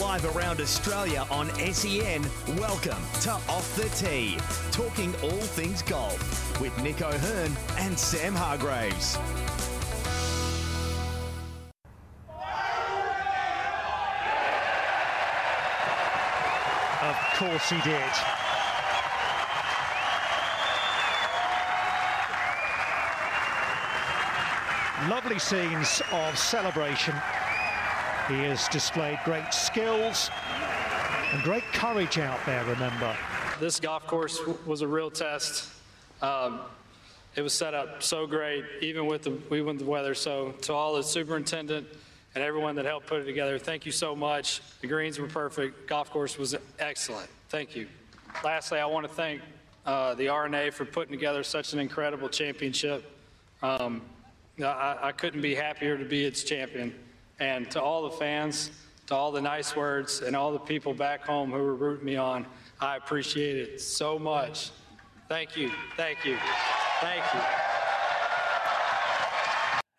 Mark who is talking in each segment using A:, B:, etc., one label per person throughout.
A: Live around Australia on SEN, welcome to Off the Tee, talking all things golf with Nick O'Hearn and Sam Hargraves.
B: Of course he did. Lovely scenes of celebration. He has displayed great skills and great courage out there, remember.
C: This golf course was a real test. Um, it was set up so great, even with the we went the weather. So to all the superintendent and everyone that helped put it together, thank you so much. The greens were perfect. Golf course was excellent. Thank you. Lastly, I want to thank uh, the R&A for putting together such an incredible championship. Um, I, I couldn't be happier to be its champion. And to all the fans, to all the nice words, and all the people back home who were rooting me on, I appreciate it so much. Thank you. Thank you. Thank you.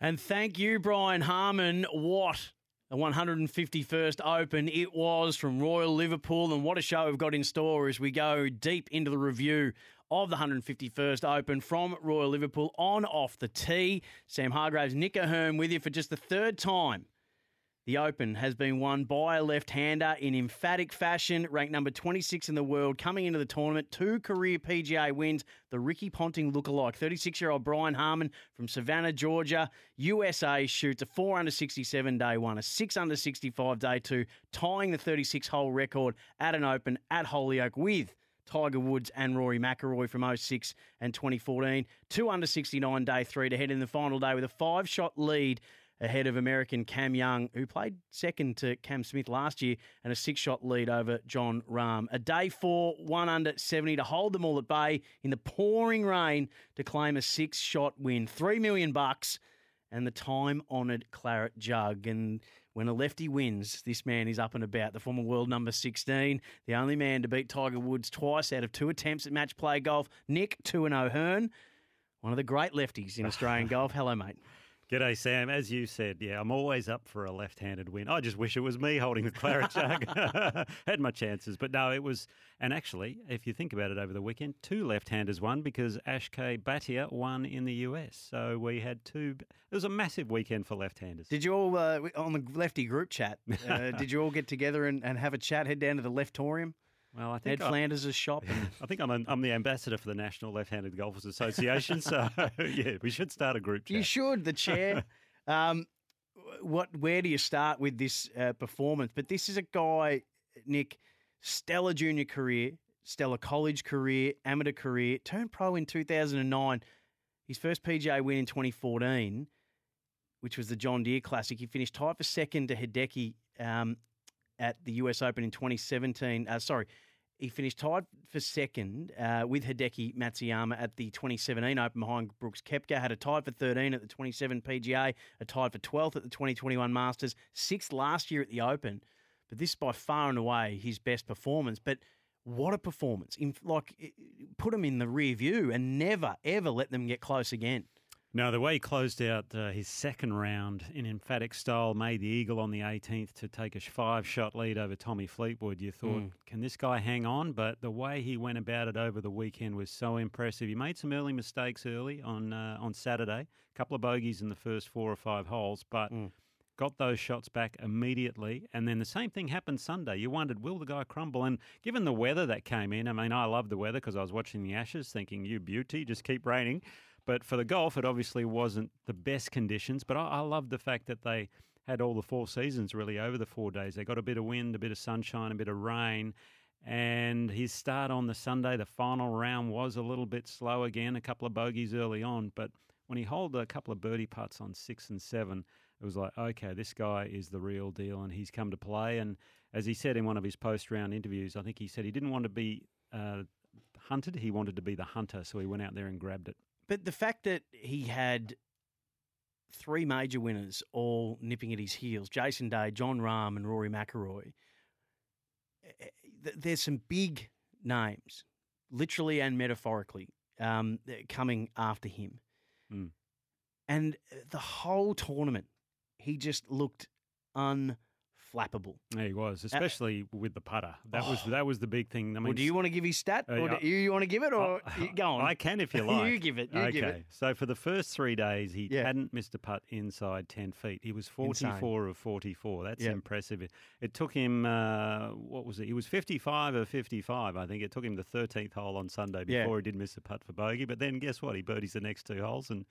D: And thank you, Brian Harman. What the 151st Open it was from Royal Liverpool, and what a show we've got in store as we go deep into the review of the 151st Open from Royal Liverpool on off the tee. Sam Hargraves, Nick O'Hearn with you for just the third time the Open has been won by a left hander in emphatic fashion, ranked number 26 in the world, coming into the tournament. Two career PGA wins, the Ricky Ponting lookalike. 36 year old Brian Harman from Savannah, Georgia, USA, shoots a 4 under 67 day one, a 6 under 65 day two, tying the 36 hole record at an Open at Hoylake with. Tiger Woods and Rory McIlroy from 06 and 2014. Two under 69 day three to head in the final day with a five shot lead ahead of American Cam Young, who played second to Cam Smith last year, and a six shot lead over Jon Rahm. A day four, one under 70 to hold them all at bay in the pouring rain to claim a six shot win. Three million bucks and the time honoured claret jug. And when a lefty wins, this man is up and about. The former world number 16, the only man to beat Tiger Woods twice out of two attempts at match play golf. Nick 2 0 Hearn, one of the great lefties in Australian golf. Hello, mate.
E: G'day, Sam. As you said, yeah, I'm always up for a left-handed win. I just wish it was me holding the claret jug. Had my chances, but no, it was. And actually, if you think about it, over the weekend, two left-handers won because Akshay Bhatia won in the US. So we had two. It was a massive weekend for left-handers.
D: Did you all uh, on the lefty group chat? Uh, did you all get together and, and have a chat? Head down to the Leftorium.
E: Well, I think
D: Ned Flanders' shop.
E: I think I'm, an, I'm the ambassador for the National Left-Handed Golfers Association. so yeah, we should start a group chat.
D: You should. The chair. um, what? Where do you start with this uh, performance? But this is a guy, Nick, stellar junior career, stellar college career, amateur career, turned pro in 2009. His first PGA win in 2014, which was the John Deere Classic. He finished tied for second to Hideki um, at the US Open in 2017. Uh, sorry, he finished tied for second uh, with Hideki Matsuyama at the 2017 Open behind Brooks Koepka. Had a tie for 13 at the 27 PGA, a tie for 12th at the 2021 Masters, sixth last year at the Open. But this is by far and away his best performance. But what a performance! In, like, put them in the rear view and never ever let them get close again.
E: No, the way he closed out uh, his second round in emphatic style, made the eagle on the 18th to take a five shot lead over Tommy Fleetwood. You thought, mm. can this guy hang on? But the way he went about it over the weekend was so impressive. He made some early mistakes early on uh, on Saturday, a couple of bogeys in the first four or five holes, but. Mm. Got those shots back immediately, and then the same thing happened Sunday. You wondered, will the guy crumble? And given the weather that came in, I mean, I love the weather because I was watching the Ashes, thinking, "You beauty, just keep raining." But for the golf, it obviously wasn't the best conditions. But I, I love the fact that they had all the four seasons really over the four days. They got a bit of wind, a bit of sunshine, a bit of rain. And his start on the Sunday, the final round, was a little bit slow again, a couple of bogeys early on. But when he holed a couple of birdie putts on six and seven, it was like, okay, this guy is the real deal and he's come to play. And as he said in one of his post round interviews, I think he said he didn't want to be uh, hunted, he wanted to be the hunter. So he went out there and grabbed it.
D: But the fact that he had three major winners all nipping at his heels Jason Day, Jon Rahm, and Rory McIlroy eh, eh, there's some big names, literally and metaphorically, um, coming after him. Mm. And the whole tournament, he just looked unflappable. Flappable.
E: Yeah, he was, especially with the putter. That was
D: Oh.
E: that was the big thing. I mean,
D: well, do you want to give his stat,
E: Uh,
D: or
E: yeah.
D: do you, you want to give it, or you- go on?
E: I can if you like.
D: You give it, you
E: okay.
D: give it.
E: So for the first three days, he
D: Yeah.
E: hadn't missed a putt inside ten feet. He was
D: Insane.
E: forty-four of forty-four. That's
D: Yep.
E: impressive. It, it took him. Uh, what was it? He was fifty-five of fifty-five. I think it took him the thirteenth hole on Sunday
D: Yeah.
E: before he did miss a putt for bogey. But then guess what? He birdies the next two holes and.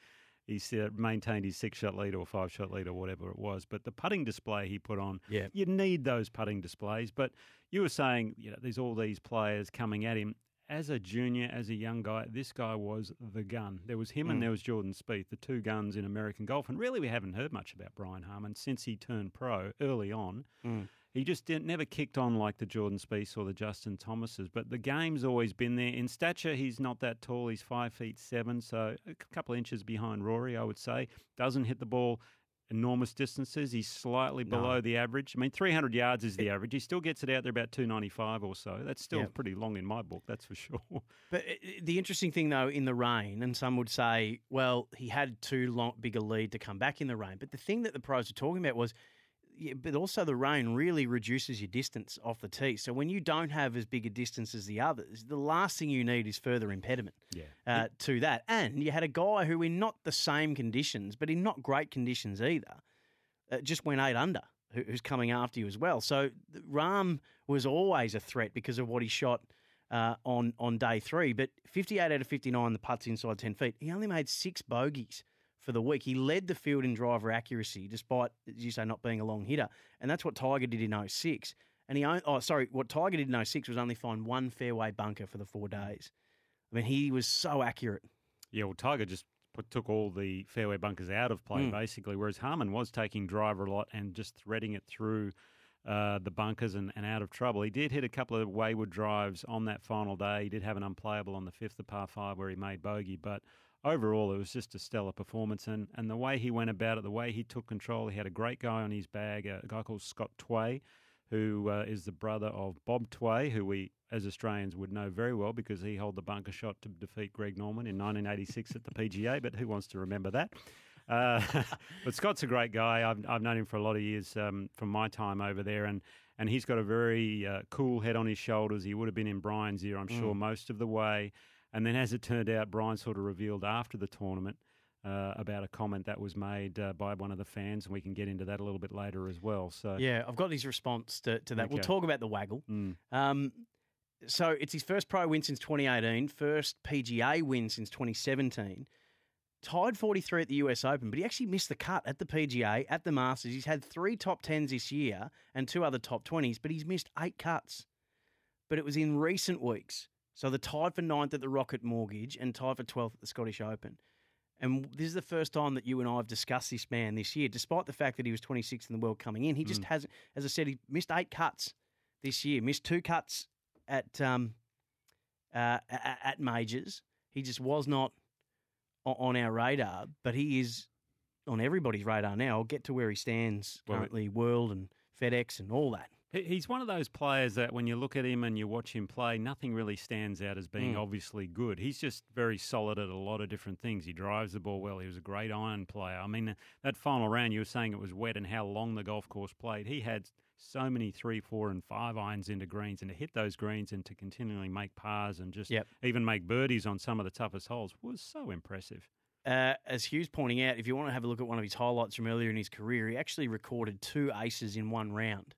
E: He maintained his six-shot lead or five-shot lead or whatever it was. But the putting display he put on,
D: Yeah.
E: you need those putting displays. But you were saying, you know, there's all these players coming at him. As a junior, as a young guy, this guy was the gun. There was him
D: Mm.
E: and there was Jordan Spieth, the two guns in American golf. And really, we haven't heard much about Brian Harman since he turned pro early on.
D: Mm.
E: He just didn't, never kicked on like the Jordan Spieth or the Justin Thomases. But the game's always been there. In stature, he's not that tall. He's five feet seven, so a couple of inches behind Rory, I would say. Doesn't hit the ball enormous distances. He's slightly
D: No.
E: below the average. I mean, 300 yards is the average. He still gets it out there about 295 or so. That's still
D: Yeah.
E: pretty long in my book, that's for sure.
D: But uh, the interesting thing, though, in the rain, and some would say, well, he had too long, big a lead to come back in the rain. But the thing that the pros were talking about was, yeah, but also the rain really reduces your distance off the tee. So when you don't have as big a distance as the others, the last thing you need is further impediment
E: Yeah.
D: uh, to that. And you had a guy who, in not the same conditions, but in not great conditions either, uh, just went eight under, who, who's coming after you as well. So Rahm was always a threat because of what he shot uh, on on day three. But 58 out of 59, the putts inside 10 feet. He only made six bogeys for the week. He led the field in driver accuracy, despite, as you say, not being a long hitter. And that's what Tiger did in 06. And he, oh, sorry, what Tiger did in 06 was only find one fairway bunker for the four days. I mean, he was so accurate.
E: Yeah, well, Tiger just put, took all the fairway bunkers out of play,
D: Mm.
E: basically, whereas Harman was taking driver a lot and just threading it through uh, the bunkers and, and out of trouble. He did hit a couple of wayward drives on that final day. He did have an unplayable on the fifth, the par five, where he made bogey, but overall it was just a stellar performance. And, and the way he went about it, the way he took control, he had a great guy on his bag, a guy called Scott Tway, who uh, is the brother of Bob Tway, who we as Australians would know very well because he held the bunker shot to defeat Greg Norman in 1986 at the PGA. But who wants to remember that? Uh, but Scott's a great guy. I've, I've known him for a lot of years um, from my time over there, and and he's got a very uh, cool head on his shoulders. He would have been in Brian's ear, I'm sure, most of the way. And then, as it turned out, Brian sort of revealed after the tournament uh, about a comment that was made uh, by one of the fans, and we can get into that a little bit later as well. So,
D: Yeah, I've got his response to, to that. We'll talk about the waggle.
E: Mm.
D: Um, so it's his first pro win since 2018, first PGA win since 2017. Tied 43 at the US Open, but he actually missed the cut at the PGA, at the Masters. He's had three top 10s this year and two other top 20s, but he's missed eight cuts. But it was in recent weeks. So the tied for ninth at the Rocket Mortgage and tied for 12th at the Scottish Open. And this is the first time that you and I have discussed this man this year, despite the fact that he was 26th in the world coming in. He just hasn't, as I said, he missed eight cuts this year, missed two cuts at um, uh, at, majors. He just was not on our radar, but he is on everybody's radar now. I'll get to where he stands
E: Well,
D: currently, World and FedEx and all that.
E: He- He's one of those players that when you look at him and you watch him play, nothing really stands out as being
D: Mm.
E: obviously good. He's just very solid at a lot of different things. He drives the ball well. He was a great iron player. I mean, that final round, you were saying it was wet and how long the golf course played. He had so many three, four, and five irons into greens, and to hit those greens and to continually make pars and just
D: Yep.
E: even make birdies on some of the toughest holes was so impressive.
D: Uh, as Hugh's pointing out, if you want to have a look at one of his highlights from earlier in his career, he actually recorded two aces in one round.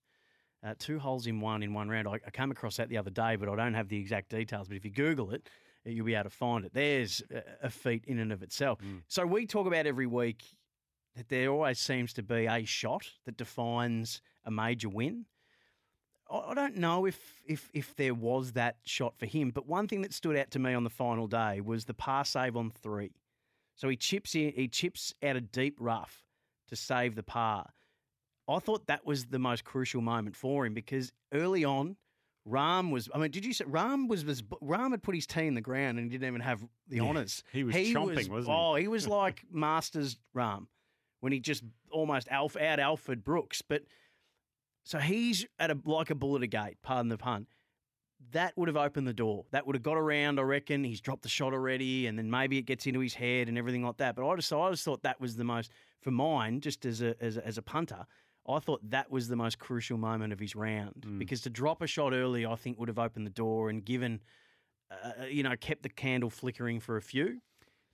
D: Uh, two holes in one in one round. I, I came across that the other day, but I don't have the exact details. But if you Google it, uh, you'll be able to find it. There's a, feat in and of itself. So we talk about every week that there always seems to be a shot that defines a major win. I I don't know if, if if there was that shot for him, but one thing that stood out to me on the final day was the par save on three. So he chips in, he chips out a deep rough to save the par. I thought that was the most crucial moment for him because early on, Rahm was. I mean, did you say Rahm was, was Rahm had put his tee in the ground and he didn't even have the
E: Yeah,
D: honours.
E: he was chomping, wasn't he?
D: Oh, he was like Masters Rahm when he just almost alpha out Alfred Brooks. But so he's at a like a bullet a gate. Pardon the pun. That would have opened the door. That would have got around. I reckon he's dropped the shot already, and then maybe it gets into his head and everything like that. But I just, I just thought that was the most for mine, just as a as a, as a punter. I thought that was the most crucial moment of his round
E: Mm.
D: because to drop a shot early, I think would have opened the door and given, uh, you know, kept the candle flickering for a few.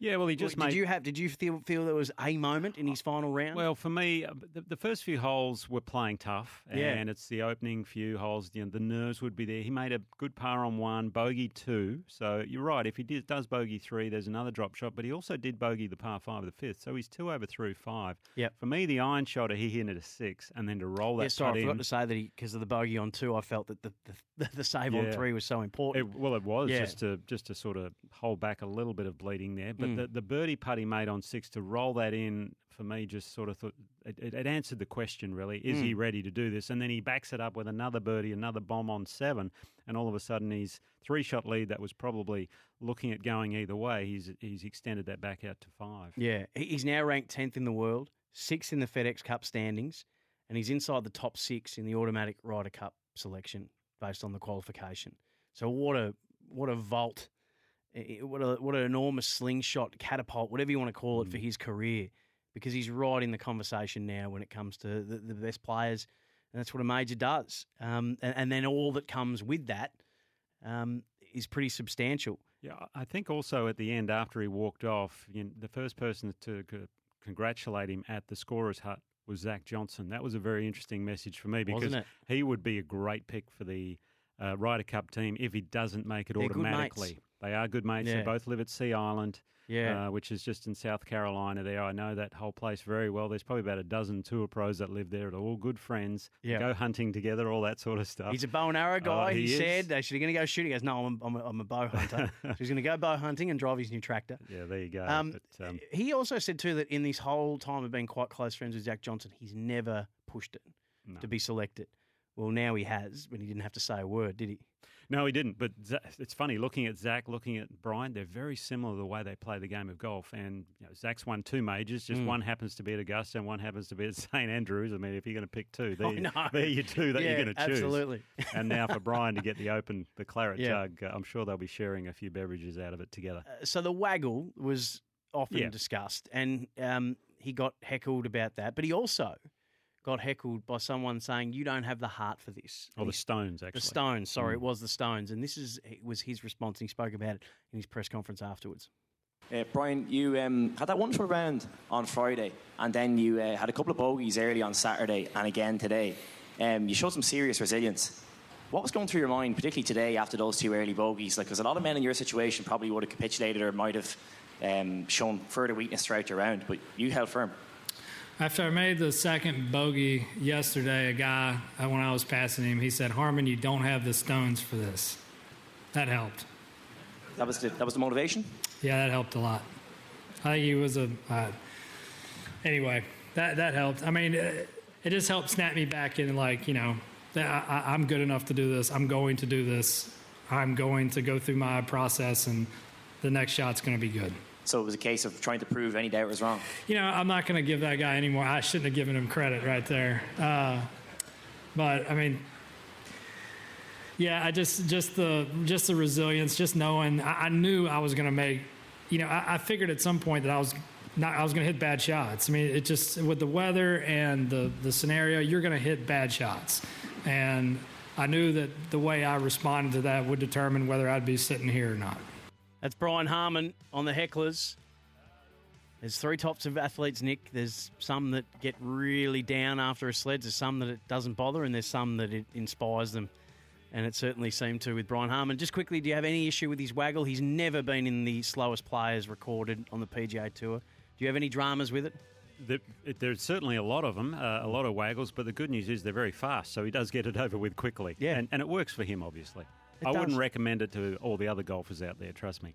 E: Yeah, well, he just
D: did
E: made.
D: you have? Did you feel feel there was a moment in his final round?
E: Well, for me, uh, the, the first few holes were playing tough,
D: Yeah.
E: and it's the opening few holes. You know, the nerves would be there. He made a good par on one, bogey two. So you're right. If he did, does bogey three, there's another drop shot. But he also did bogey the par five of the fifth. So he's two over through five.
D: Yeah.
E: For me, the iron shot, he hit it a six, and then to roll that
D: yeah, sorry, I forgot
E: in.
D: to say that because of the bogey on two, I felt that the the, the save on three was so important.
E: It, well, it was
D: Yeah.
E: just to just to sort of hold back a little bit of bleeding there. But
D: Mm.
E: The, the birdie putt he made on six to roll that in for me just sort of thought it, it, answered the question really: is
D: Mm.
E: he ready to do this? And then he backs it up with another birdie, another bomb on seven, and all of a sudden he's three shot lead that was probably looking at going either way. He's he's extended that back out to five.
D: Yeah, he's now ranked tenth in the world, sixth in the FedEx Cup standings, and he's inside the top six in the automatic Ryder Cup selection based on the qualification. So what a what a vault, what a what an enormous slingshot catapult, whatever you want to call it, for his career, because he's right in the conversation now when it comes to the, the best players, and that's what a major does. Um, and, and then all that comes with that um, is pretty substantial.
E: Yeah, I think also at the end after he walked off, you know, the first person to c- congratulate him at the scorer's hut was Zach Johnson. That was a very interesting message for me because he would be a great pick for the uh, Ryder Cup team if he doesn't make it
D: They're
E: automatically. They are good mates.
D: Yeah.
E: They both live at Sea Island,
D: Yeah.
E: uh, which is just in South Carolina. There, I know that whole place very well. There's probably about a dozen tour pros that live there. They're all good friends. They
D: Yeah.
E: go hunting together, all that sort of stuff.
D: He's a bow and arrow
E: Oh,
D: guy. he
E: he
D: said they should going to go shoot. He goes, no, I'm, I'm, a, I'm a bow hunter. so he's going to go bow hunting and drive his new tractor.
E: yeah, there you go.
D: Um,
E: But, um,
D: he also said too that in this whole time of being quite close friends with Zach Johnson, he's never pushed it
E: No.
D: to be selected. Well, now he has, but he didn't have to say a word, did he?
E: No, he didn't. But it's funny looking at Zach, looking at Brian. They're very similar the way they play the game of golf. And you know, Zach's won two majors. Just
D: Mm.
E: one happens to be at Augusta, and one happens to be at St Andrews. I mean, if you're going to pick two, there, you-
D: know.
E: there you two that
D: Yeah,
E: you're going to choose.
D: absolutely.
E: and now for Brian to get the Open, the claret
D: Yeah.
E: jug, uh, I'm sure they'll be sharing a few beverages out of it together.
D: Uh, so the waggle was often
E: Yeah.
D: discussed, and um, he got heckled about that. But he also got heckled by someone saying, "You don't have the heart for this."
E: Or
D: And
E: the Stones, actually.
D: The Stones, sorry,
E: Mm.
D: it was the Stones, and this is it was his response. And he spoke about it in his press conference afterwards.
F: Uh, Brian, you um, had that wonderful round on Friday, and then you uh, had a couple of bogeys early on Saturday and again today. Um, you showed some serious resilience. What was going through your mind, particularly today after those two early bogeys? Like, because a lot of men in your situation probably would have capitulated or might have um, shown further weakness throughout your round, but you held firm.
C: After I made the second bogey yesterday, a guy, uh, when I was passing him, he said, Harman, you don't have the stones for this. That helped.
F: That was the, that was the motivation.
C: Yeah, that helped a lot. I think he was a. Uh, anyway, that that helped. I mean, it, it just helped snap me back in, like you know, that I, I- I'm good enough to do this. I'm going to do this. I'm going to go through my process, and the next shot's going to be good.
F: So it was a case of trying to prove any doubt was wrong.
C: You know, I'm not going to give that guy anymore. I shouldn't have given him credit right there. Uh, but I mean, yeah, I just just the just the resilience, just knowing I, I knew I was going to make. You know, I, I figured at some point that I was not I was going to hit bad shots. I mean, it just with the weather and the the scenario, you're going to hit bad shots, and I knew that the way I responded to that would determine whether I'd be sitting here or not.
D: That's Brian Harman on the hecklers. There's three types of athletes, Nick. There's some that get really down after a sled. There's some that it doesn't bother, and there's some that it inspires them. And it certainly seemed to with Brian Harman. Just quickly, do you have any issue with his waggle? He's never been in the slowest players recorded on the PGA Tour. Do you have any dramas with it?
E: The, there's certainly a lot of them, uh, a lot of waggles, but the good news is they're very fast, so he does get it over with quickly.
D: Yeah.
E: And, and it works for him, obviously. I wouldn't recommend it to all the other golfers out there, trust me.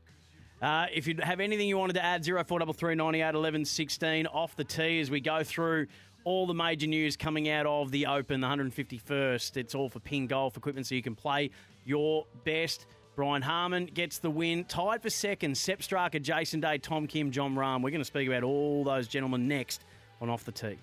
D: Uh, if you have anything you wanted to add, 0433 98 11 16 off the tee as we go through all the major news coming out of the Open, the 151st. It's all for Ping Golf equipment so you can play your best. Brian Harman gets the win. Tied for second, Sepp Straka, Jason Day, Tom Kim, Jon Rahm. We're going to speak about all those gentlemen next on Off the Tee.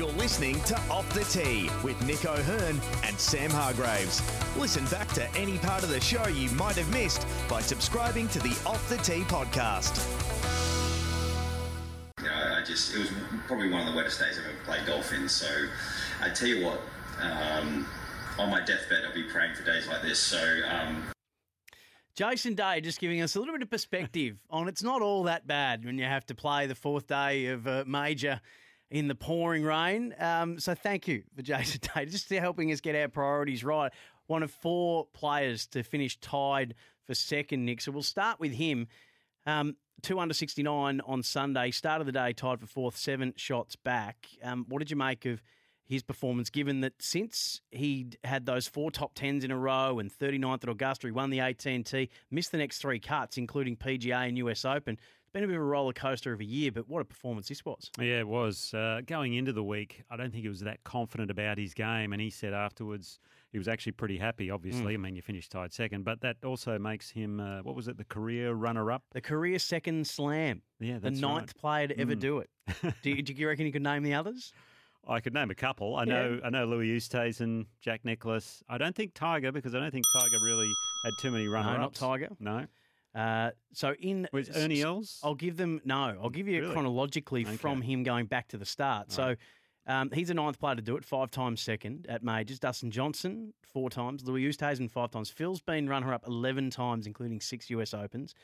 A: You're listening to Off the Tee with Nick O'Hearn and Sam Hargraves. Listen back to any part of the show you might have missed by subscribing to the Off the Tee podcast.
G: You know, I just, it was probably one of the wettest days I've ever played golf in. So I tell you what, um, on my deathbed, I'll be praying for days like this. So um,
D: Jason Day just giving us a little bit of perspective on it's not all that bad when you have to play the fourth day of a major in the pouring rain. Um, so thank you for Jason Day just helping us get our priorities right. One of four players to finish tied for second, Nick. So we'll start with him. Um, two under 69 on Sunday. Start of the day tied for fourth, seven shots back. Um, what did you make of his performance, given that since he had those four top tens in a row and 39th at Augusta, he won the AT&T, missed the next three cuts, including PGA and US Open. Been a bit of a roller coaster of a year, but what a performance this was.
E: Yeah, it was. Uh, going into the week, I don't think he was that confident about his game, and he said afterwards he was actually pretty happy, obviously. Mm. I mean, you finished tied second, but that also makes him, uh, what was it, the career runner up?
D: The career second slam.
E: Yeah,
D: The ninth
E: right.
D: player to ever
E: Mm.
D: do it. do, you, do you reckon you could name the others?
E: I could name a couple. I know, I know Louis Oosthuizen, Jack Nicklaus. I don't think Tiger because I don't think Tiger really had too many runner-ups.
D: No, not Tiger.
E: No,
D: Uh, so in
E: was Ernie Els?
D: I'll give them no. I'll give you
E: Really?
D: chronologically
E: Okay.
D: from him going back to the start. So um, he's a ninth player to do it, five times second at majors. Dustin Johnson four times, Louis Oosthuizen five times. Phil's been runner up eleven times, including six US Opens.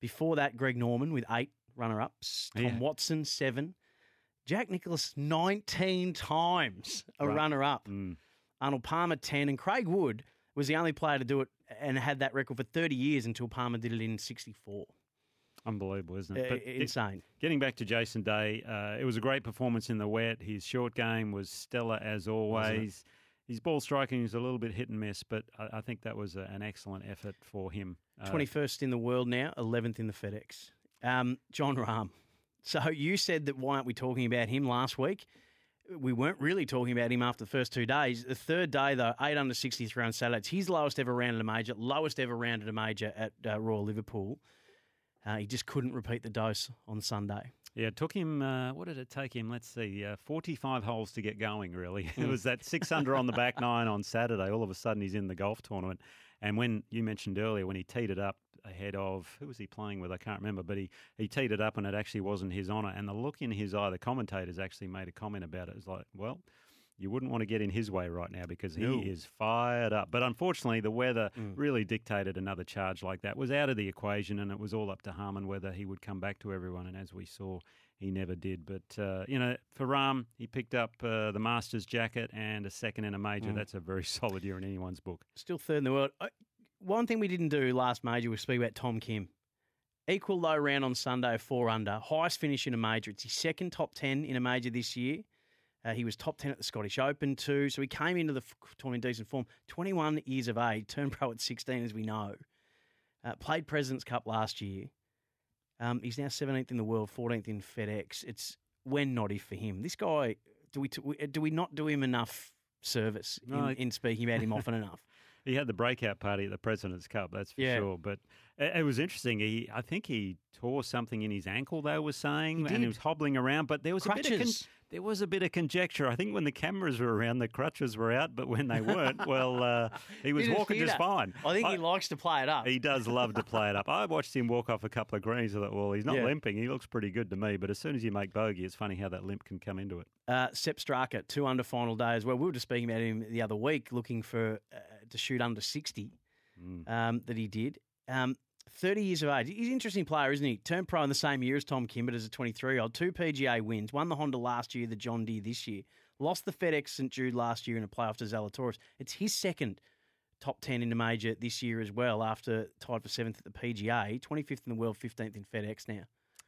D: Before that, Greg Norman with eight runner ups. Tom
E: Yeah.
D: Watson seven. Jack Nicklaus nineteen times a
E: Right.
D: runner up.
E: Mm.
D: Arnold Palmer 10, and Craig Wood was the only player to do it and had that record for 30 years until Palmer did it in 64.
E: Unbelievable, isn't
D: Uh,
E: it? But it-
D: insane.
E: Getting back to Jason Day, uh, it was a great performance in the wet. His short game was stellar as always. His ball striking is a little bit hit and miss, but I, I think that was a, an excellent effort for him. Uh,
D: 21st in the world now, 11th in the FedEx. Um, Jon Rahm. So you said that why aren't we talking about him last week? We weren't really talking about him after the first two days. The third day, though, 8 under 63 on Saturday. It's his lowest ever round at a major, lowest ever round at a major at uh, Royal Liverpool. Uh, he just couldn't repeat the dose on Sunday.
E: Yeah, it took him, uh, what did it take him? Let's see, uh, 45 holes to get going, really. it was that six under on the back nine on Saturday. All of a sudden, he's in the golf tournament. And when you mentioned earlier, when he teed it up ahead of, who was he playing with? I can't remember, but he, he teed it up and it actually wasn't his honour. And the look in his eye, the commentators actually made a comment about it. It was like, well, you wouldn't want to get in his way right now because he
D: No.
E: is fired up. But unfortunately, the weather really dictated another charge like that. Was out of the equation, and it was all up to Harman whether he would come back to everyone. And as we saw, he never did. But uh, you know, for Rahm, he picked up uh, the Masters jacket and a second in a major. That's a very solid year in anyone's book.
D: Still third in the world. Uh, One thing we didn't do last major was speak about Tom Kim. Equal low round on Sunday, four under. Highest finish in a major. It's his second top 10 in a major this year. Uh, he was top 10 at the Scottish Open too. So he came into the f- tournament in decent form. 21 years of age, turned pro at 16, as we know. Uh, played President's Cup last year. Um, he's now 17th in the world, 14th in FedEx. It's when not if for him. This guy, do we, t- do we not do him enough service
E: No,
D: in, in speaking about him often enough?
E: He had the breakout party at the President's Cup, that's for
D: Yeah.
E: sure. But it, it was interesting. He, I think he tore something in his ankle. They were saying,
D: He
E: and he was hobbling around. But there was a bit of con- there was a bit of conjecture. I think when the cameras were around, the crutches were out, but when they weren't, well, uh, he was walking just fine.
D: I think he likes to play it up.
E: He does love to play it up. I watched him walk off a couple of greens. I thought, well, he's not
D: Yeah.
E: limping. He looks pretty good to me. But as soon as you make bogey, it's funny how that limp can come into it.
D: Uh, Sepp Straka, two under final day as well. We were just speaking about him the other week, looking for uh, to shoot under 60 um, that he did. Um, 30 years of age. He's an interesting player, isn't he? Turned pro in the same year as Tom Kimbert as a 23 year old. Two PGA wins. Won the Honda last year, the John Deere this year. Lost the FedEx St. Jude last year in a playoff to Zalatoris. It's his second top 10 in the major this year as well after tied for seventh at the PGA. 25th in the world, 15th in FedEx now.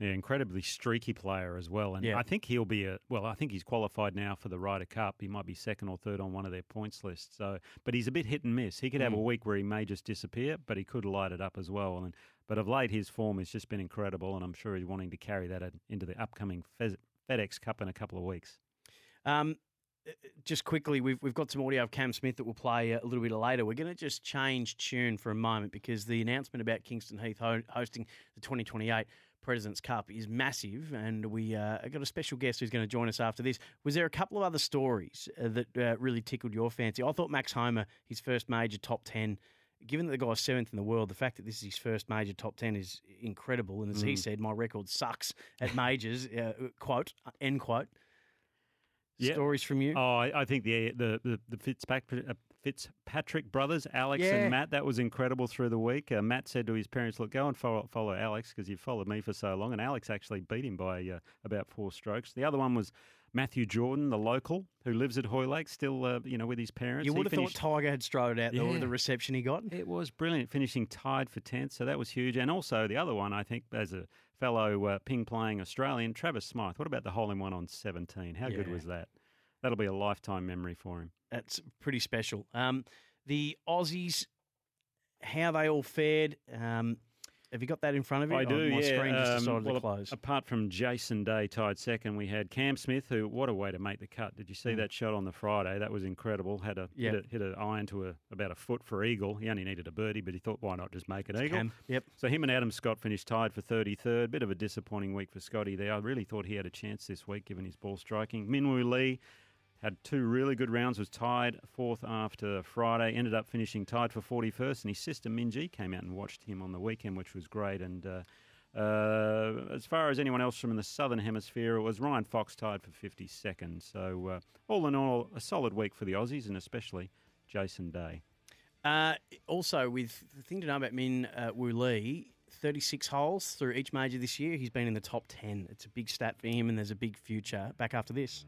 E: Yeah, incredibly streaky player as well. And
D: Yeah.
E: I think he'll be a well, I think he's qualified now for the Ryder Cup. He might be second or third on one of their points lists. So but he's a bit hit and miss. He could have a
D: Mm.
E: week where he may just disappear, but he could light it up as well. And but of late his form has just been incredible and I'm sure he's wanting to carry that into the upcoming Fez- FedEx Cup in a couple of weeks.
D: Um, just quickly, we've we've got some audio of Cam Smith that we'll play a little bit later. We're going to just change tune for a moment because the announcement about Kingston Heath ho- hosting the 2028 President's Cup is massive, and we uh, got a special guest who's going to join us after this. Was there a couple of other stories uh, that uh, really tickled your fancy? I thought Max Homa, his first major top ten. Given that the guy's seventh in the world, the fact that this is his first major top ten is incredible. And as he
E: Mm.
D: said, my record sucks at majors. Uh, quote end quote.
E: Yeah.
D: Stories from you.
E: Oh, I, I think the the the, the Fitzpatrick, uh, Fitzpatrick brothers, Alex
D: Yeah.
E: and Matt, that was incredible through the week. Uh, Matt said to his parents, "Look, go and follow, follow Alex because you've followed me for so long." And Alex actually beat him by uh, about four strokes. The other one was Matthew Jordan, the local who lives at Hoylake, still uh, you know with his parents.
D: You
E: He
D: would have
E: finished-
D: thought Tiger had strode out
E: Yeah.
D: with the reception he got.
E: It was brilliant, finishing tied for 10th, so that was huge. And also the other one, I think, as a fellow uh, ping playing Australian, Travis Smyth. What about the hole in one on 17? How good was that? That'll be a lifetime memory for him.
D: That's pretty special. Um, the Aussies, how they all fared. Um, have you got that in front of you?
E: I do,
D: Oh, my
E: yeah.
D: screen just
E: Um,
D: decided
E: well,
D: to close.
E: Apart from Jason Day tied second, we had Cam Smith, who what a way to make the cut. Did you see
D: Mm.
E: that shot on the Friday? That was incredible. Had a
D: Yep.
E: hit a hit an iron to a, about a foot for eagle. He only needed a birdie, but he thought, why not just make an eagle?
D: Cam, yep.
E: So him and Adam Scott finished tied for 33rd. Bit of a disappointing week for Scotty there. I really thought he had a chance this week given his ball striking. Minwoo Lee had two really good rounds, was tied fourth after Friday, ended up finishing tied for 41st, and his sister Minjee came out and watched him on the weekend, which was great. And uh, uh, as far as anyone else from the southern hemisphere, it was Ryan Fox tied for 52nd. So uh, all in all, a solid week for the Aussies, and especially Jason Day.
D: Uh, also, with the thing to know about Min uh, Woo Lee, 36 holes through each major this year. He's been in the top 10. It's a big stat for him, and there's a big future. Back after this.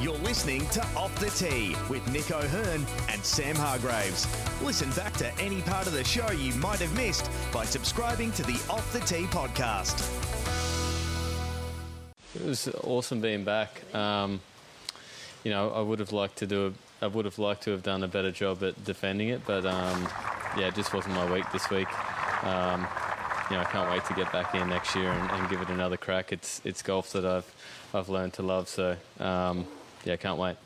A: You're listening to Off the Tee with Nick O'Hearn and Sam Hargraves. Listen back to any part of the show you might have missed by subscribing to the Off the Tee podcast.
H: It was awesome being back. Um, you know, I would have liked to do. A, I would have liked to have done a better job at defending it, but um, yeah, it just wasn't my week this week. Um, you know, I can't wait to get back in next year and, and give it another crack. It's it's golf that I've I've learned to love. So um, yeah, can't wait.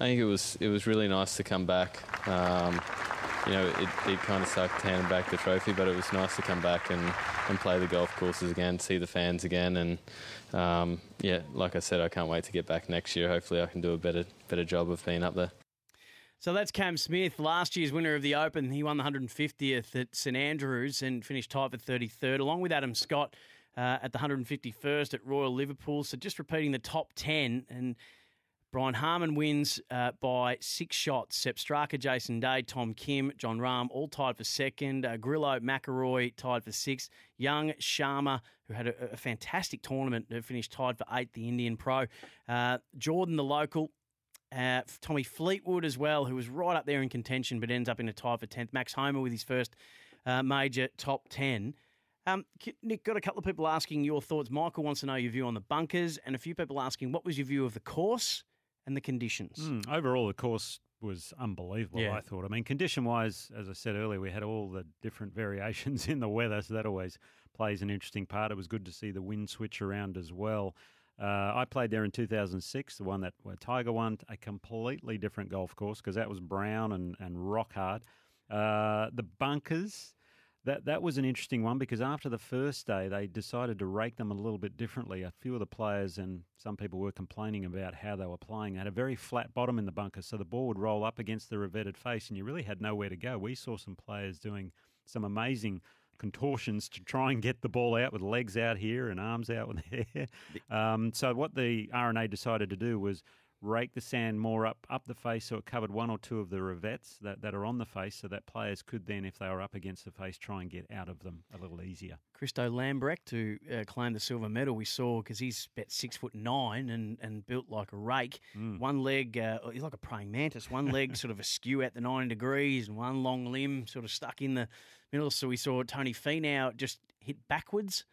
H: I think it was it was really nice to come back. Um, you know, it, it kind of sucked handing back the trophy, but it was nice to come back and, and play the golf courses again, see the fans again, and um, yeah, like I said, I can't wait to get back next year. Hopefully, I can do a better better job of being up there.
D: So that's Cam Smith, last year's winner of the Open. He won the 150th at St Andrews and finished tied for 33rd, along with Adam Scott uh, at the 151st at Royal Liverpool. So just repeating the top 10. And Brian Harman wins uh, by six shots. Sepp Straka, Jason Day, Tom Kim, Jon Rahm, all tied for second. Uh, Grillo, McIlroy tied for sixth. Young, Sharma, who had a, a fantastic tournament, finished tied for eighth, the Indian pro. Uh, Jordan, the local, uh, Tommy Fleetwood as well, who was right up there in contention but ends up in a tie for 10th. Max Homa with his first uh, major top 10. Um, Nick, got a couple of people asking your thoughts. Michael wants to know your view on the bunkers, and a few people asking what was your view of the course and the conditions.
E: Mm, overall, the course was unbelievable,
D: Yeah.
E: I thought. I mean, condition wise, as I said earlier, we had all the different variations in the weather, so that always plays an interesting part. It was good to see the wind switch around as well. Uh, I played there in 2006, the one that where Tiger won, a completely different golf course because that was brown and, and rock hard. Uh, the bunkers, that that was an interesting one because after the first day, they decided to rake them a little bit differently. A few of the players and some people were complaining about how they were playing. They had a very flat bottom in the bunker, so the ball would roll up against the revetted face, and you really had nowhere to go. We saw some players doing some amazing contortions to try and get the ball out with legs out here and arms out there. Um, so what the R&A decided to do was rake the sand more up up the face so it covered one or two of the revettes that, that are on the face so that players could then, if they were up against the face, try and get out of them a little easier.
D: Christo Lamprecht, who uh, claimed the silver medal, we saw because he's about six foot nine and, and built like a rake. One leg, uh, he's like a praying mantis. One leg sort of askew at the 90 degrees, and one long limb sort of stuck in the middle. So we saw Tony Finau just hit backwards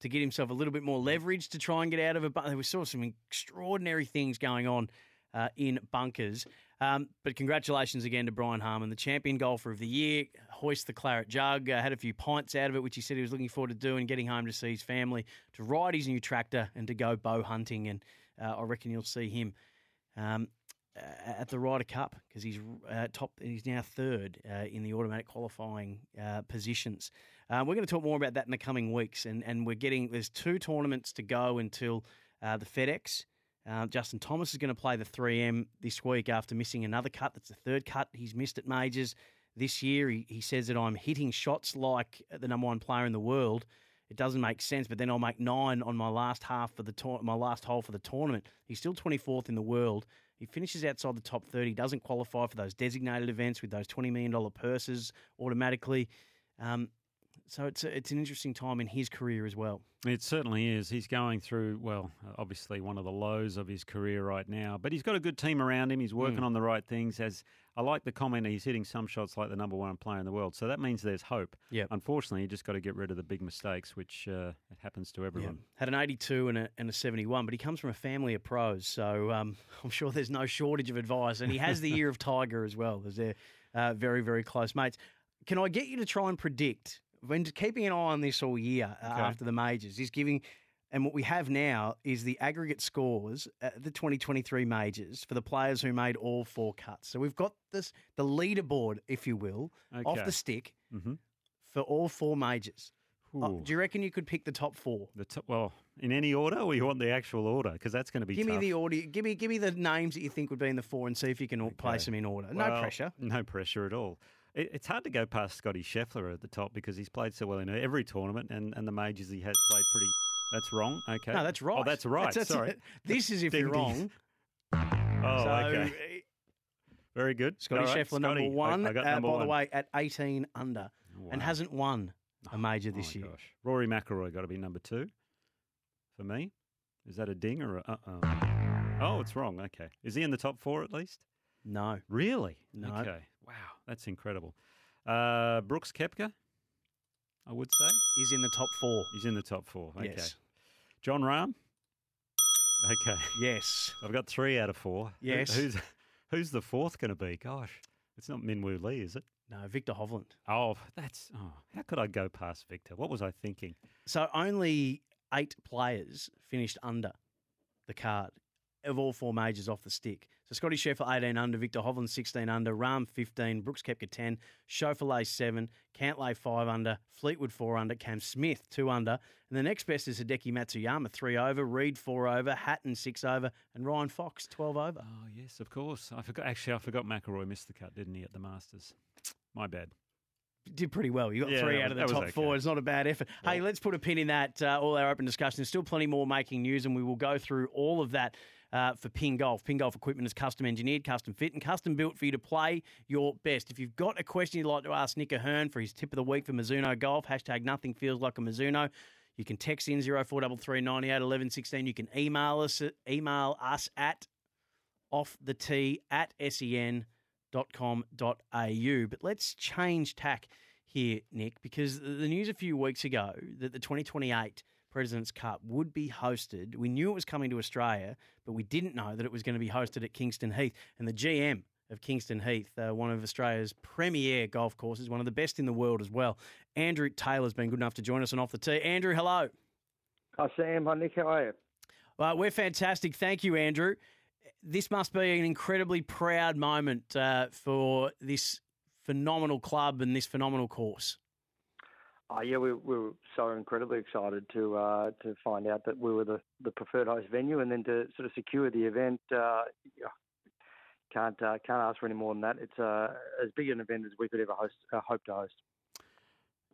D: to get himself a little bit more leverage to try and get out of it. But we saw some extraordinary things going on uh, in bunkers. Um, but congratulations again to Brian Harman, the champion golfer of the year. Hoist the claret jug. Uh, had a few pints out of it, which he said he was looking forward to doing, getting home to see his family, to ride his new tractor, and to go bow hunting. And uh, I reckon you'll see him. Um, at the Ryder Cup because he's uh, top. He's now third uh, in the automatic qualifying uh, positions. Uh, we're going to talk more about that in the coming weeks, and and we're getting there's two tournaments to go until uh, the FedEx. Uh, Justin Thomas is going to play the 3M this week after missing another cut. That's the third cut he's missed at majors this year. He, he says that I'm hitting shots like the number one player in the world. It doesn't make sense, but then I'll make nine on my last half for the my last hole for the tournament. He's still 24th in the world. He finishes outside the top 30, doesn't qualify for those designated events with those $20 million purses automatically. Um, so it's a, it's an interesting time in his career as well.
E: It certainly is. He's going through, well, obviously one of the lows of his career right now, but he's got a good team around him. He's working mm. on the right things. As I like the comment, he's hitting some shots like the number one player in the world. So that means there's hope.
D: Yeah.
E: Unfortunately, you just got to get rid of the big mistakes, which uh, it happens to everyone.
D: Yep. Had an 82 and a, and a 71, but he comes from a family of pros, so um, I'm sure there's no shortage of advice. And he has the ear of Tiger as well, as they're uh, very, very close mates. Can I get you to try and predict when keeping an eye on this all year uh, okay. after the majors is giving. And what we have now is the aggregate scores at the 2023 majors for the players who made all four cuts. So we've got this the leaderboard, if you will, okay. off the stick mm-hmm. for all four majors. Oh, do you reckon you could pick the top four?
E: The top, well, in any order, or you want the actual order? Because that's going to be.
D: Give
E: tough.
D: me the order. Give me, give me the names that you think would be in the four, and see if you can okay. place them in order. No
E: well,
D: pressure.
E: No pressure at all it, it's hard to go past Scotty Scheffler at the top because he's played so well in every tournament and, and the majors he has played pretty. That's wrong. Okay.
D: No, that's right.
E: Oh, that's right. That's, that's
D: Sorry. This is if
E: ding,
D: you're wrong.
E: Oh, so, okay. Very good.
D: Scotty right. Scheffler, Scotty, number one. I, I uh, by one. the way, at 18 under wow. and hasn't won a major this
E: oh,
D: year.
E: Gosh. Rory McIlroy got to be number two for me. Is that a ding or a uh-uh? Oh, it's wrong. Okay. Is he in the top four at least?
D: No.
E: Really?
D: No.
E: Okay. Wow, that's incredible. Uh, Brooks Koepka, I would say.
D: He's in the top four.
E: He's in the top four. Okay.
D: Yes.
E: Jon Rahm. Okay.
D: Yes.
E: I've got three out of four.
D: Yes.
E: Who's who's the fourth going to be? Gosh, it's not Minwoo Lee, is it?
D: No, Victor Hovland.
E: Oh, that's. Oh, how could I go past Victor? What was I thinking?
D: So only eight players finished under the card of all four majors off the stick. So Scotty Scheffler 18 under, Victor Hovland 16 under, Rahm 15, Brooks Koepka 10, Schauffele 7, Cantlay 5 under, Fleetwood 4 under, Cam Smith 2 under, and the next best is Hideki Matsuyama 3 over, Reed 4 over, Hatton 6 over, and Ryan Fox 12 over.
E: Oh, yes, of course. I forgot. Actually, I forgot McIlroy missed the cut, didn't he, at the Masters? My bad
D: did pretty well. You got yeah, three out of the top okay. four. It's not a bad effort. Well, hey, let's put a pin in that. Uh, all our open discussion. There's still plenty more making news, and we will go through all of that uh, for Ping Golf. Ping Golf equipment is custom engineered, custom fit, and custom built for you to play your best. If you've got a question you'd like to ask Nick O'Hearn for his tip of the week for Mizuno Golf, hashtag nothing feels like a Mizuno. You can text in 0433 98 You can email us, email us at off the tee at sen.com.au. But let's change tack here, Nick, because the news a few weeks ago that the 2028 President's Cup would be hosted. We knew it was coming to Australia, but we didn't know that it was going to be hosted at Kingston Heath. And the GM of Kingston Heath, uh, one of Australia's premier golf courses, one of the best in the world as well. Andrew Taylor's been good enough to join us on Off the Tee. Andrew, hello.
I: Hi, Sam. Hi, Nick. How are you?
D: Well, we're fantastic. Thank you, Andrew. This must be an incredibly proud moment uh, for this phenomenal club and this phenomenal course.
I: Oh, yeah, we, we, were so incredibly excited to uh, to find out that we were the, the preferred host venue, and then to sort of secure the event. Uh, can't uh, can't ask for any more than that. It's uh, as big an event as we could ever host, uh, hope to host.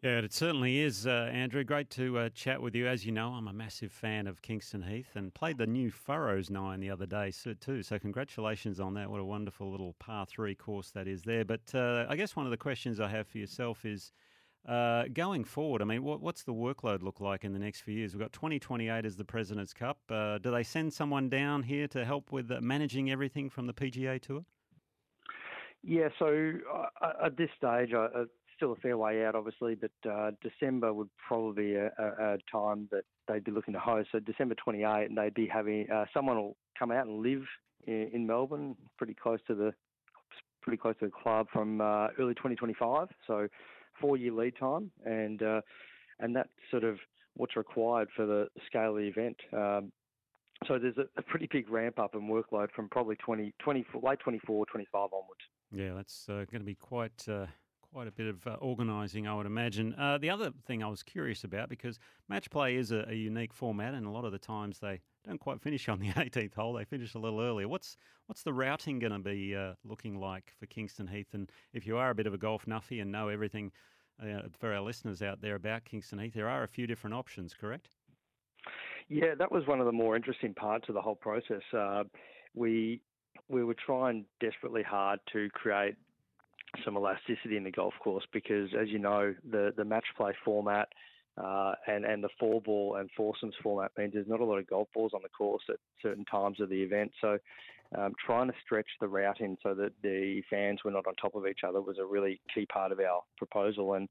E: Yeah, it certainly is, uh, Andrew. Great to chat with you. As you know, I'm a massive fan of Kingston Heath and played the new Furrows Nine the other day too. So congratulations on that. What a wonderful little par three course that is there. But I guess one of the questions I have for yourself is uh, going forward, I mean, what, what's the workload look like in the next few years? We've got 2028 as the President's Cup. Uh, do they send someone down here to help with uh, managing everything from the PGA Tour?
I: Yeah, so uh, at this stage, uh, still a fair way out, obviously, but uh, December would probably be a, a, a, time that they'd be looking to host. So December 28, and they'd be having someone will come out and live in, in Melbourne, pretty close to the pretty close to the club from uh, early 2025. So four year lead time, and uh, and that's sort of what's required for the scale of the event. Um, so there's a, a, pretty big ramp up in workload from probably 20, 20 late 24, 25 onwards.
E: Yeah, that's uh, going to be quite uh, quite a bit of uh, organising, I would imagine. Uh, the other thing I was curious about because match play is a, a, unique format, and a lot of the times they don't quite finish on the 18th hole; they finish a little earlier. What's what's the routing going to be uh, looking like for Kingston Heath? And if you are a bit of a golf nuffy and know everything uh, for our listeners out there about Kingston Heath, there are a few different options, correct?
I: Yeah, that was one of the more interesting parts of the whole process. Uh, we we were trying desperately hard to create some elasticity in the golf course because, as you know, the the match play format uh, and and the four ball and foursomes format means there's not a lot of golf balls on the course at certain times of the event. So, um, trying to stretch the routing so that the fans were not on top of each other was a really key part of our proposal and.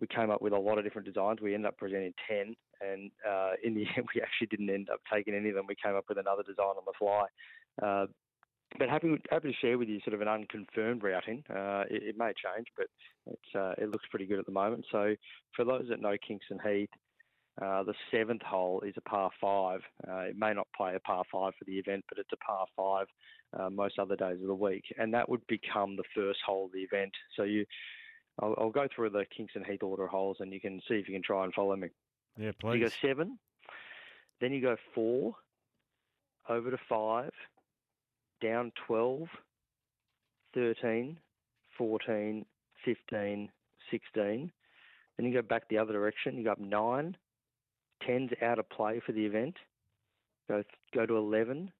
I: We came up with a lot of different designs. We ended up presenting 10, and uh, in the end, we actually didn't end up taking any of them. We came up with another design on the fly. Uh, but happy happy to share with you sort of an unconfirmed routing. Uh, it, it, may change, but it's uh, it looks pretty good at the moment. So for those that know Kingston Heath, uh, the seventh hole is a par five. Uh, it may not play a par five for the event, but it's a par five uh, most other days of the week, and that would become the first hole of the event. So you, I'll, I'll go through the Kingston Heath order of holes, and you can see if you can try and follow me.
E: Yeah, please.
I: You go seven, then you go four, over to five down 12, 13, 14, 15, 16. Then you go back the other direction. You go up 9. 10's out of play for the event. Go, go to 11,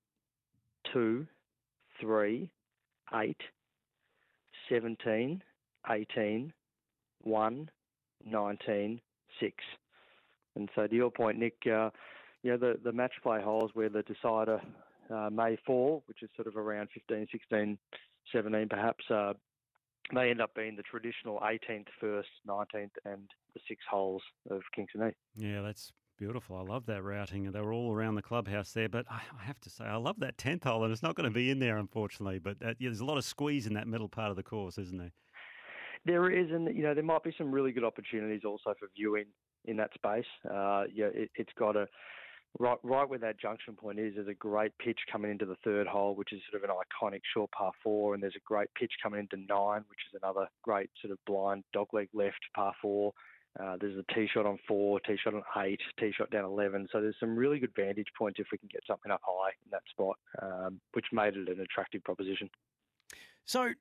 I: 2, 3, 8, 17, 18, 1, 19, 6. And so to your point, Nick, uh, you know, the, the match play holes where the decider uh, may fall, which is sort of around 15, 16, 17 perhaps, uh, may end up being the traditional 18th, 1st, 19th, and the six holes of Kingston Heath.
E: Yeah, that's beautiful. I love that routing. They were all around the clubhouse there, but I have to say, I love that 10th hole, and it's not going to be in there, unfortunately. But uh, yeah, there's a lot of squeeze in that middle part of the course, isn't there?
I: There is, and you know there might be some really good opportunities also for viewing in that space. Uh, yeah, it, has got a right right where that junction point is, there's a great pitch coming into the third hole, which is sort of an iconic short par four, and there's a great pitch coming into nine, which is another great sort of blind dogleg left par four. Uh, there's a tee shot on four, tee shot on eight, tee shot down 11. So there's some really good vantage points if we can get something up high in that spot, um, which made it an attractive proposition.
D: So,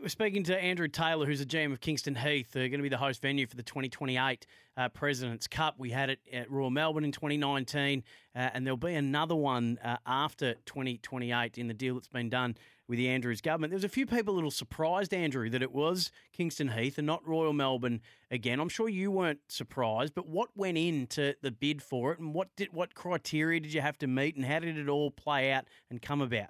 D: we're speaking to Andrew Taylor, who's the GM of Kingston Heath. They're going to be the host venue for the 2028 uh, President's Cup. We had it at Royal Melbourne in 2019, uh, and there'll be another one uh, after 2028 in the deal that's been done with the Andrews government. There was a few people a little surprised, Andrew, that it was Kingston Heath and not Royal Melbourne again. I'm sure you weren't surprised, but what went into the bid for it, and what did what criteria did you have to meet, and how did it all play out and come about?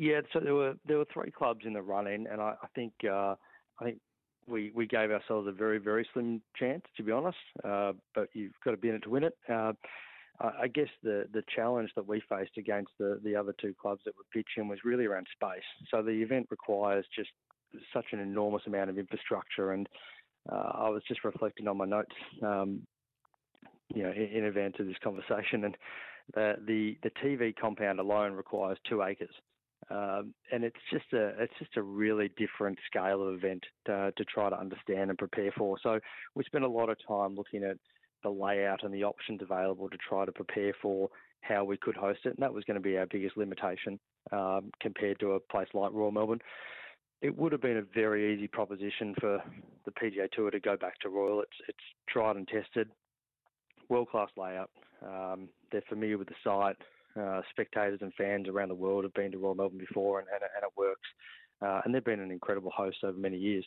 I: Yeah, so there were there were three clubs in the running, and I, I think uh, I think we we gave ourselves a very very slim chance to be honest. Uh, but you've got to be in it to win it. Uh, I guess the the challenge that we faced against the the other two clubs that were pitching was really around space. So the event requires just such an enormous amount of infrastructure, and uh, I was just reflecting on my notes, um, you know, in, in advance of this conversation, and the, the the TV compound alone requires two acres. Um, and it's just a it's just a really different scale of event to, to try to understand and prepare for. So we spent a lot of time looking at the layout and the options available to try to prepare for how we could host it, and that was going to be our biggest limitation um, compared to a place like Royal Melbourne. It would have been a very easy proposition for the PGA Tour to go back to Royal. It's it's tried and tested, world class layout. Um, they're familiar with the site. Uh, spectators and fans around the world have been to Royal Melbourne before, and, and, and it works. Uh, and they've been an incredible host over many years.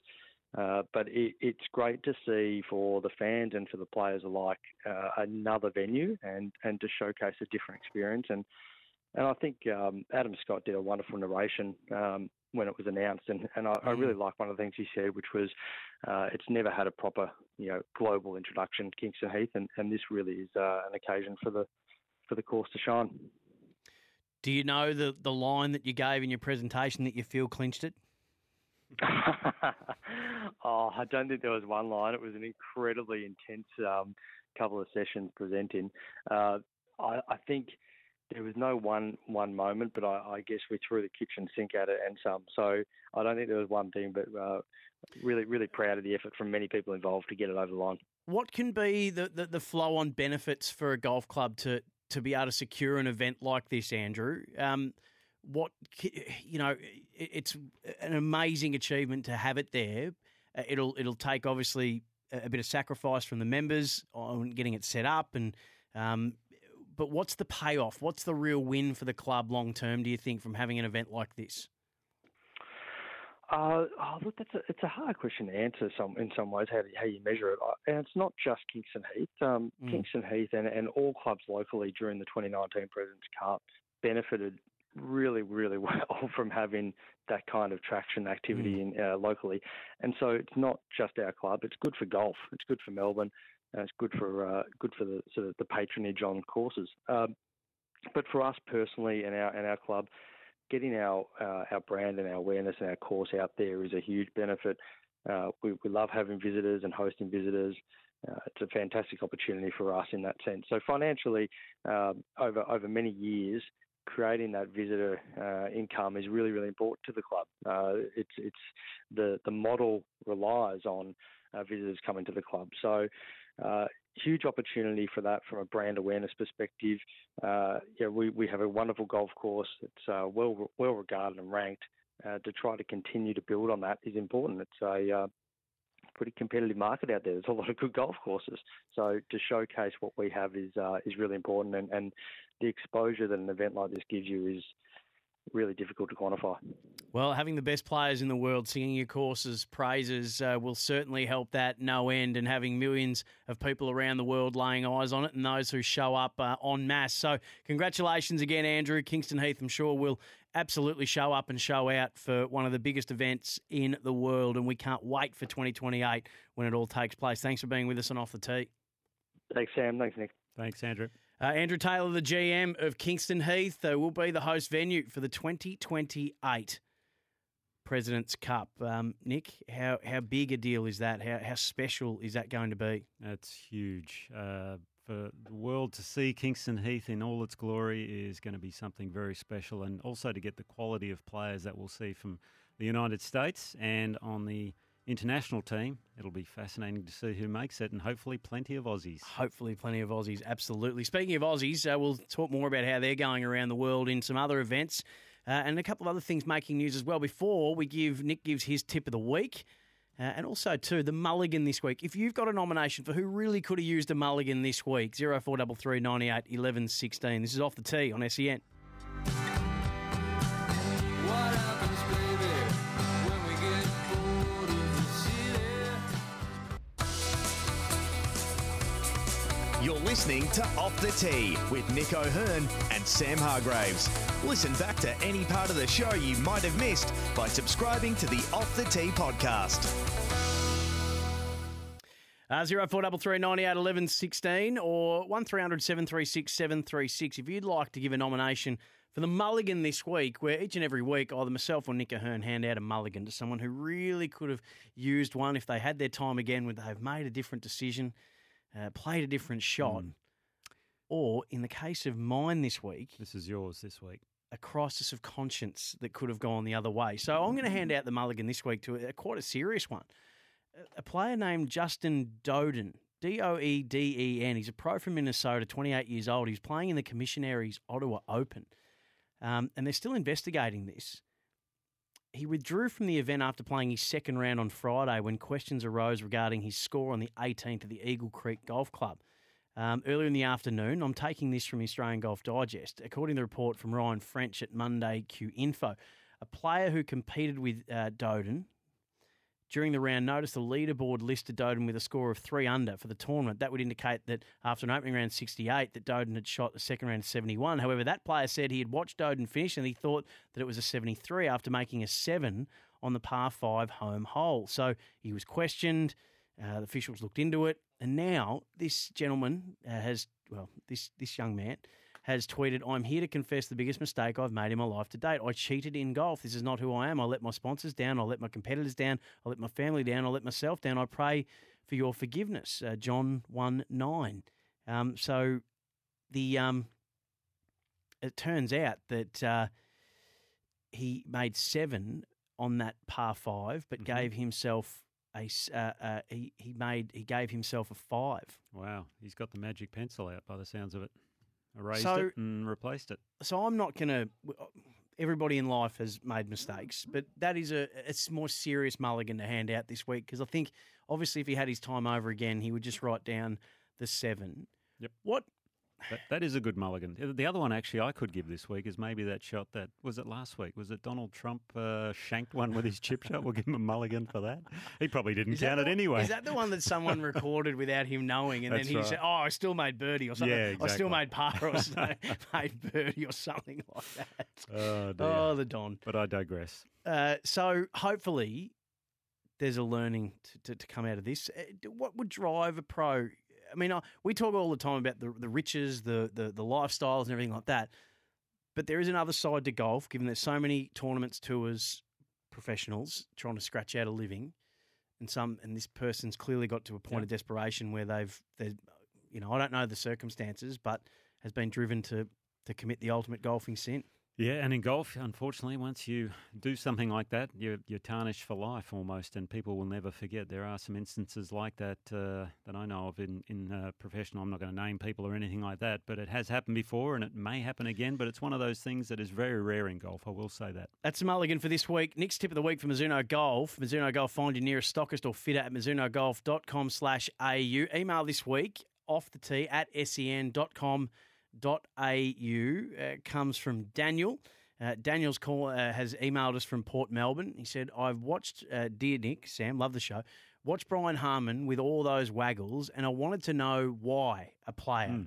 I: Uh, but it, it's great to see for the fans and for the players alike uh, another venue and, and to showcase a different experience. And and I think um, Adam Scott did a wonderful narration um, when it was announced, and, and I, I, really mm. like one of the things he said, which was uh, it's never had a proper you know global introduction, Kingston Heath, and, and this really is uh, an occasion for the for the course to shine.
D: Do you know the, the line that you gave in your presentation that you feel clinched it?
I: oh, I don't think there was one line. It was an incredibly intense um, couple of sessions presenting. Uh, I, I, think there was no one one moment, but I, I, guess we threw the kitchen sink at it and some. So I don't think there was one thing, but uh, really, really proud of the effort from many people involved to get it over the line.
D: What can be the, the, the flow on benefits for a golf club to, to be able to secure an event like this, Andrew? Um, what you know, it's an amazing achievement to have it there. Uh, it'll it'll take obviously a bit of sacrifice from the members on getting it set up, and um, but what's the payoff? What's the real win for the club long term? Do you think from having an event like this?
I: Uh, oh, look, that's a, it's a hard question to answer. Some in some ways, how do, how you measure it, uh, and it's not just Kingston Heath. Um, mm. Kingston Heath and, and all clubs locally during the 2019 Presidents Cup benefited really, really well from having that kind of traction activity mm. in, uh, locally. And so it's not just our club; it's good for golf. It's good for Melbourne. And it's good for uh, good for the sort of the patronage on courses. Um, but for us personally and our and our club, getting our uh, our brand and our awareness and our course out there is a huge benefit. Uh, we, we love having visitors and hosting visitors. Uh, it's a fantastic opportunity for us in that sense. So financially, um, over over many years, creating that visitor uh, income is really, really important to the club. Uh, it's it's the the model relies on uh, visitors coming to the club. So. Uh, huge opportunity for that from a brand awareness perspective. Uh, yeah, we, we have a wonderful golf course. It's uh, well well regarded and ranked. to try to continue to build on that is important. It's a pretty competitive market out there. There's a lot of good golf courses. So to showcase what we have is uh, is really important, and, and the exposure that an event like this gives you is really difficult to quantify.
D: Well, having the best players in the world singing your courses praises uh, will certainly help that no end, and having millions of people around the world laying eyes on it and those who show up uh, en masse. So, congratulations again, Andrew. Kingston Heath, I'm sure, will absolutely show up and show out for one of the biggest events in the world, and we can't wait for 2028 when it all takes place. Thanks for being with us on Off the Tee.
I: Thanks, Sam. Thanks, Nick.
E: Thanks, Andrew.
D: Uh, Andrew Taylor, the GM of Kingston Heath, uh, will be the host venue for the 2028 President's Cup. Um, Nick, how, how big a deal is that? How, how special is that going to be?
E: That's huge. Uh, for the world to see Kingston Heath in all its glory is going to be something very special, and also to get the quality of players that we'll see from the United States and on the international team. It'll be fascinating to see who makes it, and hopefully plenty of Aussies.
D: Hopefully plenty of Aussies, absolutely. Speaking of Aussies, uh, we'll talk more about how they're going around the world in some other events. Uh, and a couple of other things making news as well. Before we give Nick gives his tip of the week, uh, and also, too, the mulligan this week. If you've got a nomination for who really could have used a mulligan this week, 0433 98 11 16. This is off the tee on SEN.
A: listening to Off the Tee with Nick O'Hern and Sam Hargraves. Listen back to any part of the show you might have missed by subscribing to the Off the Tee podcast.
D: Uh, 0433 11 16 or 1300 736 736 if you'd like to give a nomination for the mulligan this week, where each and every week either myself or Nick O'Hern hand out a mulligan to someone who really could have used one if they had their time again, would they've made a different decision uh, played a different shot, mm. or in the case of mine this week,
E: this is yours this week,
D: a crisis of conscience that could have gone the other way. So I'm going to hand out the mulligan this week to a, quite a serious one. A player named Justin Doeden, D O E D E N. He's a pro from Minnesota, 28 years old. He's playing in the Commissionaires Ottawa Open, um, and they're still investigating this he withdrew from the event after playing his second round on Friday when questions arose regarding his score on the 18th at the Eagle Creek Golf Club. Um, earlier in the afternoon, I'm taking this from Australian Golf Digest. According to the report from Ryan French at Monday Q Info, a player who competed with uh, Doeden during the round noticed the leaderboard listed Doeden with a score of three under for the tournament. That would indicate that after an opening round 68, that Doeden had shot the second round 71. However, that player said he had watched Doeden finish and he thought that it was a 73 after making a seven on the par five home hole. So he was questioned. Uh, the officials looked into it, and now this gentleman uh, has well, this this young man has tweeted, I'm here to confess the biggest mistake I've made in my life to date. I cheated in golf. This is not who I am. I let my sponsors down. I let my competitors down. I let my family down. I let myself down. I pray for your forgiveness. Uh, John 1 9. Um, so the um, it turns out that uh, he made seven on that par five, but
E: Mm-hmm.
D: gave himself a uh, uh, he he made he gave himself a five.
E: Wow, he's got the magic pencil out by the sounds of it. Erased
D: So-
E: it and replaced it.
D: So I'm not going to. Uh, everybody in life has made mistakes, but that is a it's more serious mulligan to hand out this week because I think obviously if he had his time over again, he would just write down the seven.
E: Yep.
D: What
E: That, that is a good mulligan. The- The other one actually I could give this week is maybe that shot that was it last week. Was it Donald Trump uh, shanked one with his chip shot? We'll give him a mulligan for that. He probably didn't
D: Is
E: count it anyway.
D: Is that the one that someone recorded without him knowing, and
E: That's
D: then he
E: right.
D: said, "Oh, I still made birdie or something.
E: Yeah, exactly.
D: I still made par or something, made birdie or something like that."
E: oh, dear.
D: Oh, the Don.
E: But I digress.
D: Uh, so hopefully, there's a learning to, to, to come out of this. Uh, What would drive a pro? I mean, uh, we talk all the time about the the riches, the, the the lifestyles, and everything like that. But there is another side to golf, given there's so many tournaments, tours, professionals trying to scratch out a living, and some and this person's clearly got to a point
E: Yeah.
D: of desperation where they've they, you know, I don't know the circumstances, but has been driven to to commit the ultimate golfing sin.
E: Yeah, and in golf, unfortunately, once you do something like that, you're, you're tarnished for life almost, and people will never forget. There are some instances like that uh, that I know of in, in uh, professional. I'm not going to name people or anything like that, but it has happened before and it may happen again, but it's one of those things that is very rare in golf. I will say that.
D: That's the mulligan for this week. Next tip of the week for Mizuno Golf. Mizuno Golf, find your nearest stockist or fitter at mizunogolf.com slash au. Email this week, off the tee at sen.com.au. Uh, comes from Daniel. Uh, Daniel's call uh, has emailed us from Port Melbourne. He said, I've watched, uh, dear Nick, Sam, love the show, watched Brian Harman with all those waggles, and I wanted to know why a player
E: Hmm.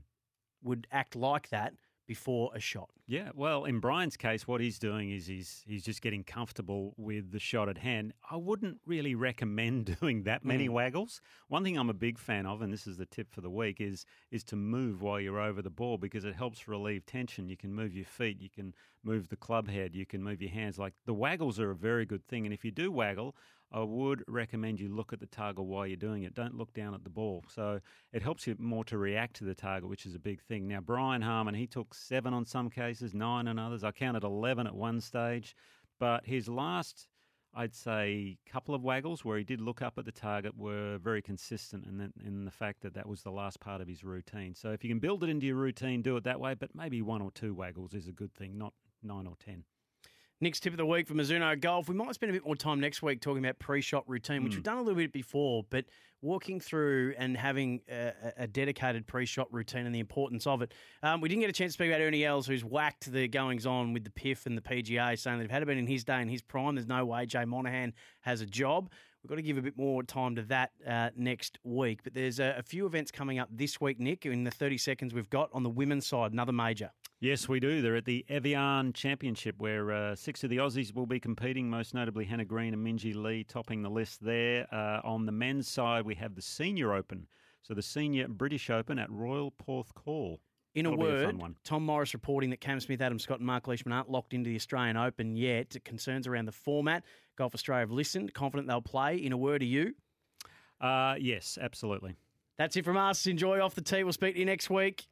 D: would act like that before a shot.
E: Yeah, well, in Brian's case, what he's doing is he's he's just getting comfortable with the shot at hand. I wouldn't really recommend doing that many
D: Mm.
E: waggles. One thing I'm a big fan of, and this is the tip for the week, is is to move while you're over the ball because it helps relieve tension. You can move your feet, you can move the club head, you can move your hands. Like the waggles are a very good thing, and if you do waggle, I would recommend you look at the target while you're doing it. Don't look down at the ball. So it helps you more to react to the target, which is a big thing. Now, Brian Harman, he took seven on some cases, nine on others. I counted 11 at one stage. But his last, I'd say, couple of waggles where he did look up at the target were very consistent in the, in the fact that that was the last part of his routine. So if you can build it into your routine, do it that way. But maybe one or two waggles is a good thing, not nine or 10.
D: Nick's tip of the week for Mizuno Golf. We might spend a bit more time next week talking about pre-shot routine, which
E: Mm.
D: we've done a little bit before, but walking through and having a, a- dedicated pre-shot routine and the importance of it. Um, we didn't get a chance to speak about Ernie Els, who's whacked the goings-on with the PIF and the PGA, saying that if it had been in his day and his prime, there's no way Jay Monahan has a job. We've got to give a bit more time to that uh, next week. But there's a, a few events coming up this week, Nick, in the 30 seconds we've got on the women's side, another major.
E: Yes, we do. They're at the Evian Championship, where uh, six of the Aussies will be competing, most notably Hannah Green and Minjee Lee topping the list there. Uh, on the men's side, we have the Senior Open. So the Senior British Open at Royal Porthcawl.
D: In a
E: That'll a
D: word,
E: one.
D: Tom Morris reporting that Cam Smith, Adam Scott, and Mark Leishman aren't locked into the Australian Open yet. Concerns around the format. Golf Australia have listened, confident they'll play. In a word, are you?
E: Uh, yes, absolutely.
D: That's it from us. Enjoy off the tee. We'll speak to you next week.